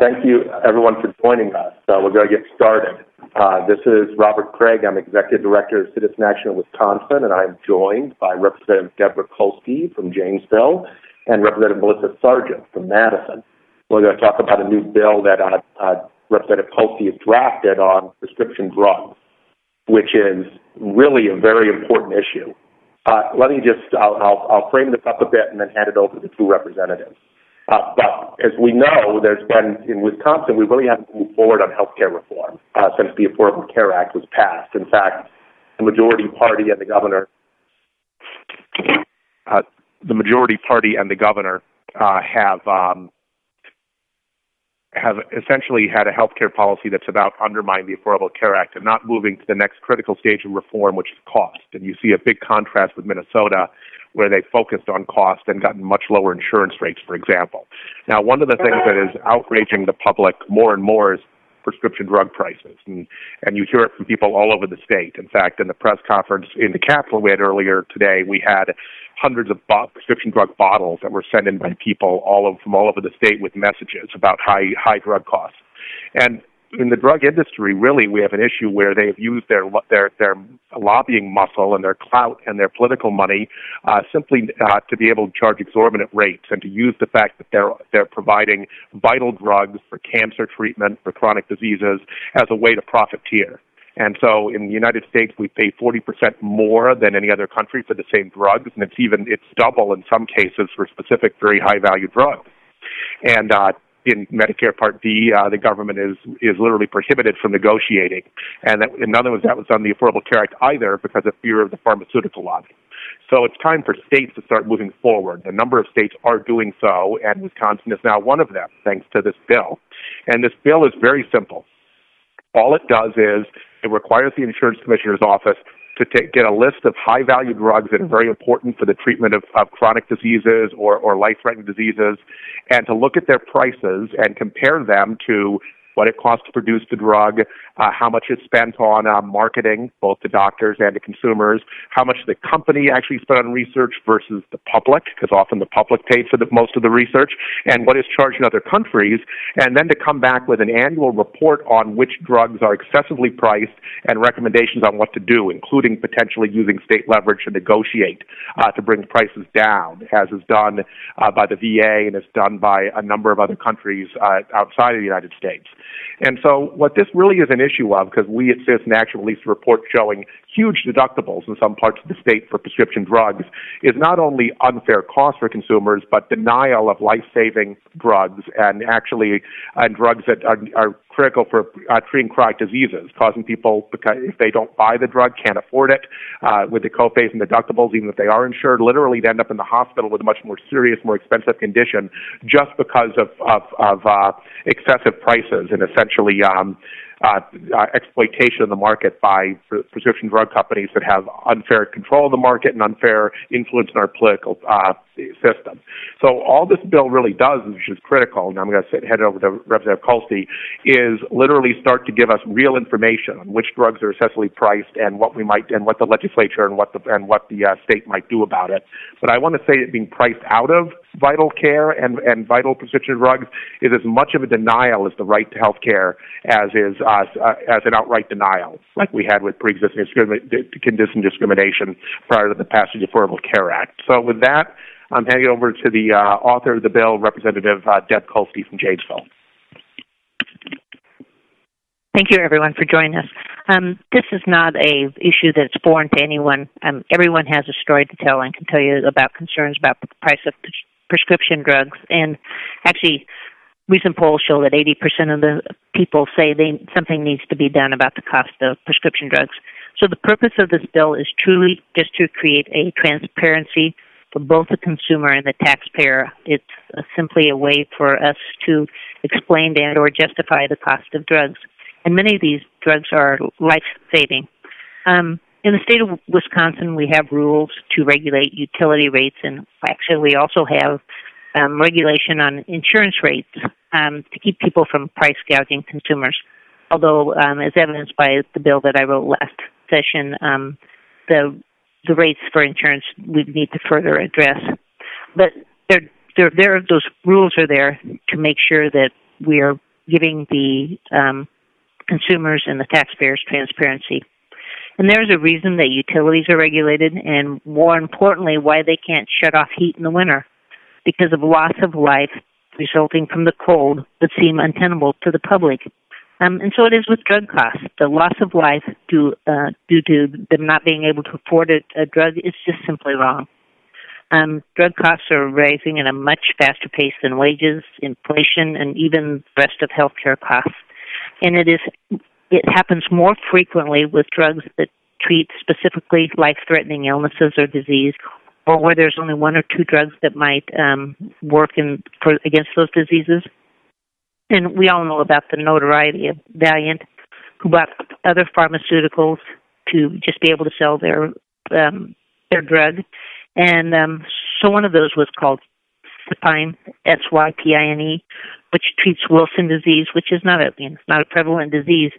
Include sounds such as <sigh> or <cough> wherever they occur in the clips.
Thank you, everyone, for joining us. Uh, we're going to get started. Uh, this is Robert Kraig. I'm Executive Director of Citizen Action in Wisconsin, and I'm joined by Representative Deborah Kolste from Janesville and Representative Melissa Sargent from Madison. We're going to talk about a new bill that uh, uh, Representative Kolste has drafted on prescription drugs, which is really a very important issue. Uh, let me just, I'll, I'll, I'll frame this up a bit and then hand it over to the two representatives. Uh, but as we know, there's been, in Wisconsin, we really haven't moved forward on health care reform uh, since the Affordable Care Act was passed. In fact, the majority party and the governor, uh, the majority party and the governor uh, have um, have essentially had a healthcare policy that's about undermining the Affordable Care Act and not moving to the next critical stage of reform, which is cost. And you see a big contrast with Minnesota, where they focused on cost and gotten much lower insurance rates, for example. Now, one of the things that is outraging the public more and more is prescription drug prices, and and you hear it from people all over the state. In fact, in the press conference in the Capitol we had earlier today, we had hundreds of bo- prescription drug bottles that were sent in by people all over from all over the state with messages about high high drug costs, and in the drug industry, really, we have an issue where they have used their their their lobbying muscle and their clout and their political money uh, simply uh, to be able to charge exorbitant rates and to use the fact that they're they're providing vital drugs for cancer treatment for chronic diseases as a way to profiteer. And so in the United States, we pay 40% more than any other country for the same drugs, and it's even it's double in some cases for specific very high value drugs. And uh, in Medicare Part D, uh, the government is is literally prohibited from negotiating, and that, in other words, that was on the Affordable Care Act either because of fear of the pharmaceutical lobby. So it's time for states to start moving forward. A number of states are doing so, and Wisconsin is now one of them, thanks to this bill. And this bill is very simple. All it does is it requires the insurance commissioner's office to take, get a list of high value drugs that are very important for the treatment of, of chronic diseases or, or life threatening diseases and to look at their prices and compare them to what it costs to produce the drug, uh, how much is spent on uh, marketing, both to doctors and to consumers, how much the company actually spent on research versus the public, because often the public paid for the, most of the research, and what is charged in other countries, and then to come back with an annual report on which drugs are excessively priced and recommendations on what to do, including potentially using state leverage to negotiate uh, to bring prices down, as is done uh, by the VA and is done by a number of other countries uh, outside of the United States. And so what this really is an issue of, because we at Citizen actually released a report showing huge deductibles in some parts of the state for prescription drugs, is not only unfair cost for consumers, but denial of life-saving drugs and actually and drugs that are, are critical for uh, treating chronic diseases, causing people, because if they don't buy the drug, can't afford it, uh, with the copays and deductibles, even if they are insured, literally to end up in the hospital with a much more serious, more expensive condition just because of, of, of uh, excessive prices and essentially um, uh, uh, exploitation of the market by prescription drug companies that have unfair control of the market and unfair influence in our political uh, system. So all this bill really does, which is critical, and I'm going to head over to Representative Kolste, is literally start to give us real information on which drugs are excessively priced and what we might and what the legislature and what the and what the uh, state might do about it. But I want to say that being priced out of vital care and, and vital prescription drugs is as much of a denial as the right to health care as is uh, uh, as an outright denial, like we had with pre-existing condition discrimination prior to the passage of the Affordable Care Act. So with that, I'm handing it over to the uh, author of the bill, Representative uh, Deb Kolste from Janesville. Thank you, everyone, for joining us. Um, this is not a issue that's foreign to anyone. Um, everyone has a story to tell and can tell you about concerns about the price of prescription drugs. And actually, recent polls show that 80% of the people say they something needs to be done about the cost of prescription drugs. So the purpose of this bill is truly just to create a transparency both the consumer and the taxpayer. It's uh, simply a way for us to explain and or justify the cost of drugs. And many of these drugs are life saving. Um, in the state of Wisconsin, we have rules to regulate utility rates, and actually, we also have um, regulation on insurance rates um, to keep people from price gouging consumers. Although, um, as evidenced by the bill that I wrote last session, um, the the rates for insurance we need to further address. But there, there, there, those rules are there to make sure that we are giving the um, consumers and the taxpayers transparency. And there's a reason that utilities are regulated, and more importantly, why they can't shut off heat in the winter because of loss of life resulting from the cold would seem untenable to the public. Um, and so it is with drug costs. The loss of life due, uh, due to them not being able to afford a, a drug is just simply wrong. Um, drug costs are rising at a much faster pace than wages, inflation, and even the rest of healthcare costs. And it is it happens more frequently with drugs that treat specifically life-threatening illnesses or disease, or where there's only one or two drugs that might um, work in for against those diseases. And we all know about the notoriety of Valeant, who bought other pharmaceuticals to just be able to sell their um, their drug. And um, so one of those was called Sypine, S-Y-P-I-N-E, which treats Wilson disease, which is not a you know, not a prevalent disease,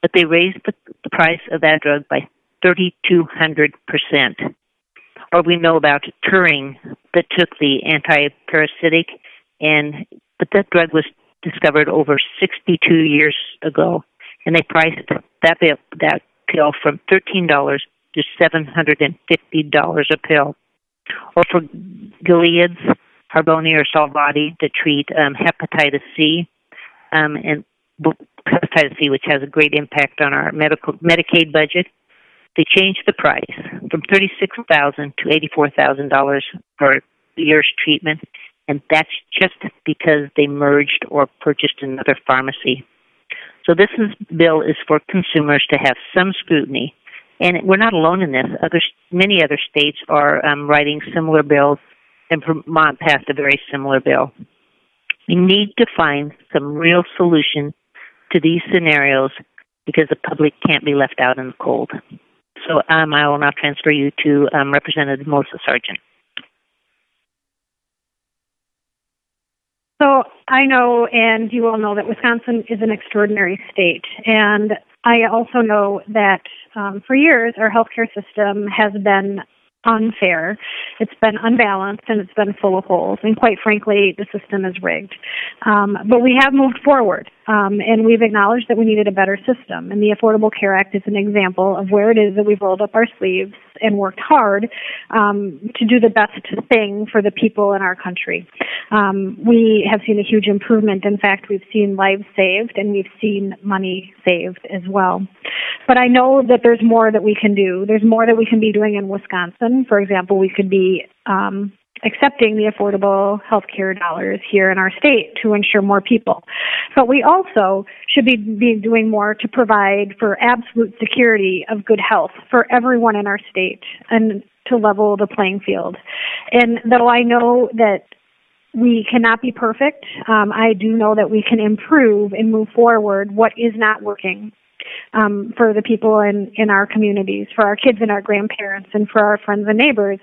but they raised the, the price of that drug by 3,200 percent. Or we know about Turing that took the anti-parasitic, and but that drug was discovered over 62 years ago, and they priced that bill, that pill from $13 to $750 a pill. Or for Gilead's Harvoni or Sovaldi to treat um, hepatitis C, um, and hepatitis C, which has a great impact on our medical Medicaid budget. They changed the price from thirty-six thousand to eighty-four thousand dollars for a year's treatment, and that's just because they merged or purchased another pharmacy. So this is, bill is for consumers to have some scrutiny, and we're not alone in this. Other many other states are um, writing similar bills, and Vermont passed a very similar bill. We need to find some real solution to these scenarios because the public can't be left out in the cold. So um, I will now transfer you to um, Representative Melissa Sargent. So I know, and you all know, that Wisconsin is an extraordinary state. And I also know that um, for years our healthcare system has been unfair. It's been unbalanced and it's been full of holes. And quite frankly, the system is rigged. Um, but we have moved forward. Um, and we've acknowledged that we needed a better system. And the Affordable Care Act is an example of where it is that we've rolled up our sleeves and worked hard um, to do the best thing for the people in our country. Um, we have seen a huge improvement. In fact, we've seen lives saved and we've seen money saved as well. But I know that there's more that we can do. There's more that we can be doing in Wisconsin. For example, we could be um, accepting the affordable health care dollars here in our state to ensure more people. But we also should be, be doing more to provide for absolute security of good health for everyone in our state and to level the playing field. And though I know that we cannot be perfect, um, I do know that we can improve and move forward what is not working um, for the people in, in our communities, for our kids and our grandparents, and for our friends and neighbors,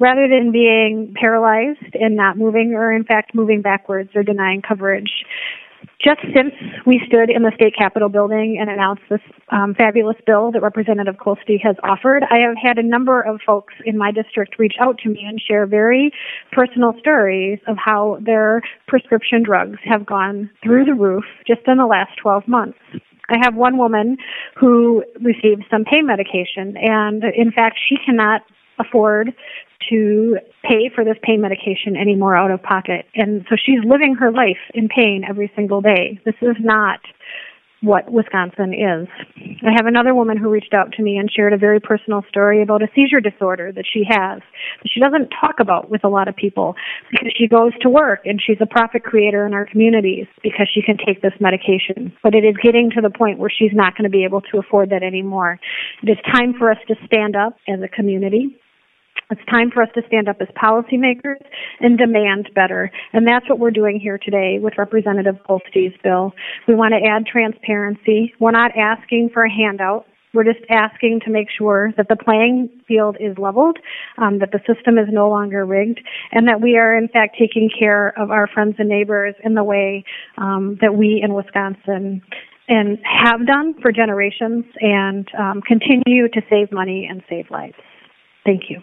rather than being paralyzed and not moving, or in fact moving backwards or denying coverage. Just since we stood in the state capitol building and announced this um, fabulous bill that Representative Kolste has offered, I have had a number of folks in my district reach out to me and share very personal stories of how their prescription drugs have gone through the roof just in the last 12 months. I have one woman who receives some pain medication, and in fact, she cannot afford to pay for this pain medication anymore out of pocket. And so she's living her life in pain every single day. This is not what Wisconsin is. I have another woman who reached out to me and shared a very personal story about a seizure disorder that she has that she doesn't talk about with a lot of people because she goes to work and she's a profit creator in our communities because she can take this medication. But it is getting to the point where she's not going to be able to afford that anymore. It is time for us to stand up as a community it's time for us to stand up as policymakers and demand better. And that's what we're doing here today with Representative Kolste's bill. We want to add transparency. We're not asking for a handout. We're just asking to make sure that the playing field is leveled, um, that the system is no longer rigged, and that we are in fact taking care of our friends and neighbors in the way um, that we in Wisconsin and have done for generations and um, continue to save money and save lives. Thank you.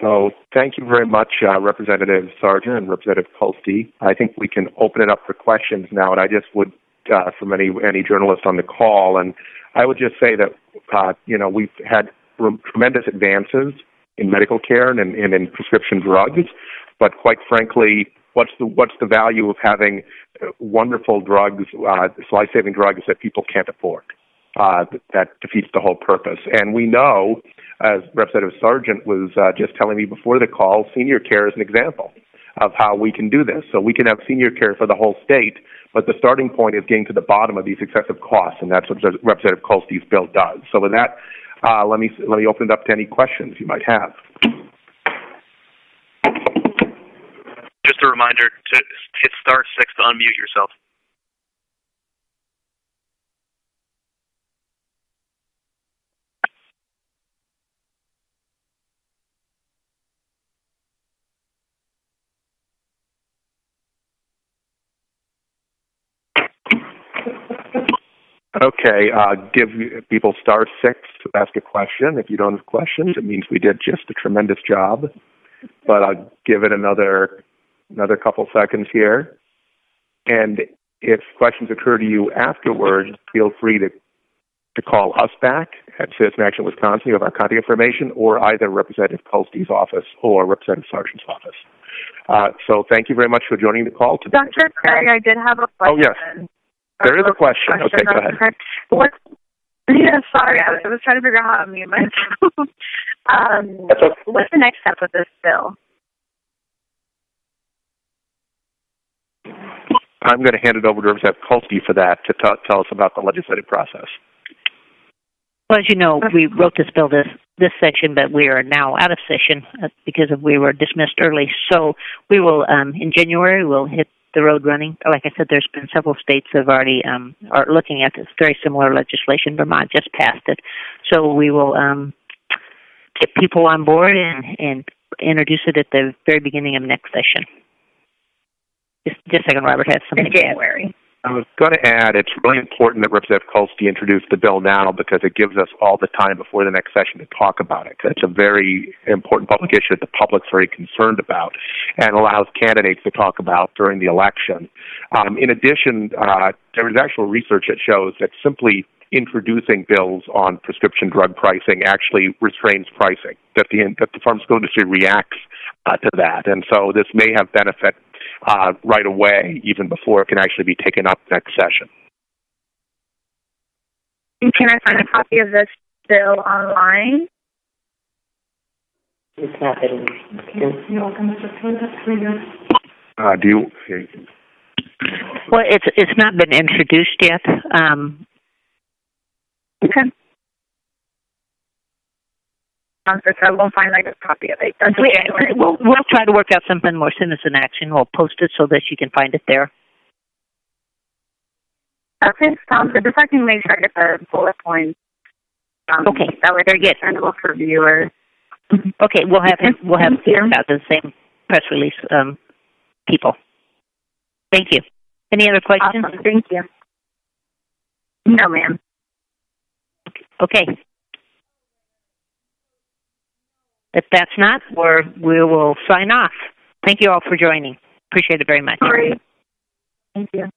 So thank you very much, uh, Representative Sargent and Representative Kolste. I think we can open it up for questions now, and I just would, uh, from any any journalist on the call, and I would just say that uh, you know we've had tremendous advances in medical care and, and in prescription drugs, but quite frankly, what's the what's the value of having wonderful drugs, uh, life-saving drugs that people can't afford? Uh, that defeats the whole purpose. And we know, as Representative Sargent was uh, just telling me before the call, senior care is an example of how we can do this. So we can have senior care for the whole state, but the starting point is getting to the bottom of these excessive costs, and that's what Representative Kolste's bill does. So with that, uh, let me let me open it up to any questions you might have. Just a reminder to hit star six to unmute yourself. Okay, uh, give people star six to ask a question. If you don't have questions, it means we did just a tremendous job. But I'll give it another another couple seconds here. And if questions occur to you afterwards, feel free to to call us back at Citizen Action Wisconsin. You have our contact information, or either Representative Kolste's office or Representative Sargent's office. Uh, so thank you very much for joining the call today. Dr. Kraig, I did have a question. Oh, yes. There is a question. Okay, go ahead. What, yeah, sorry, I was trying to figure out how to mute myself. <laughs> um, okay. What's the next step with this bill? I'm going to hand it over to Representative Kolste for that to t- tell us about the legislative process. Well, as you know, we wrote this bill this this session, but we are now out of session uh, because of we were dismissed early. So we will um, in January we'll hit the road running. Like I said, there's been several states that have already um, are looking at this very similar legislation. Vermont just passed it, so we will um, get people on board and and introduce it at the very beginning of next session. Just, just a second, Robert has something. In January. I was going to add, it's really important that Representative Kolste introduced the bill now because it gives us all the time before the next session to talk about it. It's a very important public issue that the public's very concerned about and allows candidates to talk about during the election. Um, in addition, uh, there is actual research that shows that simply introducing bills on prescription drug pricing actually restrains pricing, that the, that the pharmaceutical industry reacts uh, to that. And so this may have benefit uh, right away, even before it can actually be taken up next session. Can I find a copy of this bill online? It's not been. You're Uh, do you? Well, it's it's not been introduced yet. Um, okay. Conference, I won't find like a copy of it. We, we'll, we'll try to work out something more Citizen Action. We'll post it so that you can find it there. Okay, sounds good. Just I can make sure I get the bullet points. Um, okay, that way very good. for viewers. <laughs> Okay, we'll have it. We'll have it out the same press release um, people. Thank you. Any other questions? Awesome. Thank you. No, ma'am. Okay. If that's not, we will sign off. Thank you all for joining. Appreciate it very much. Great. Thank you.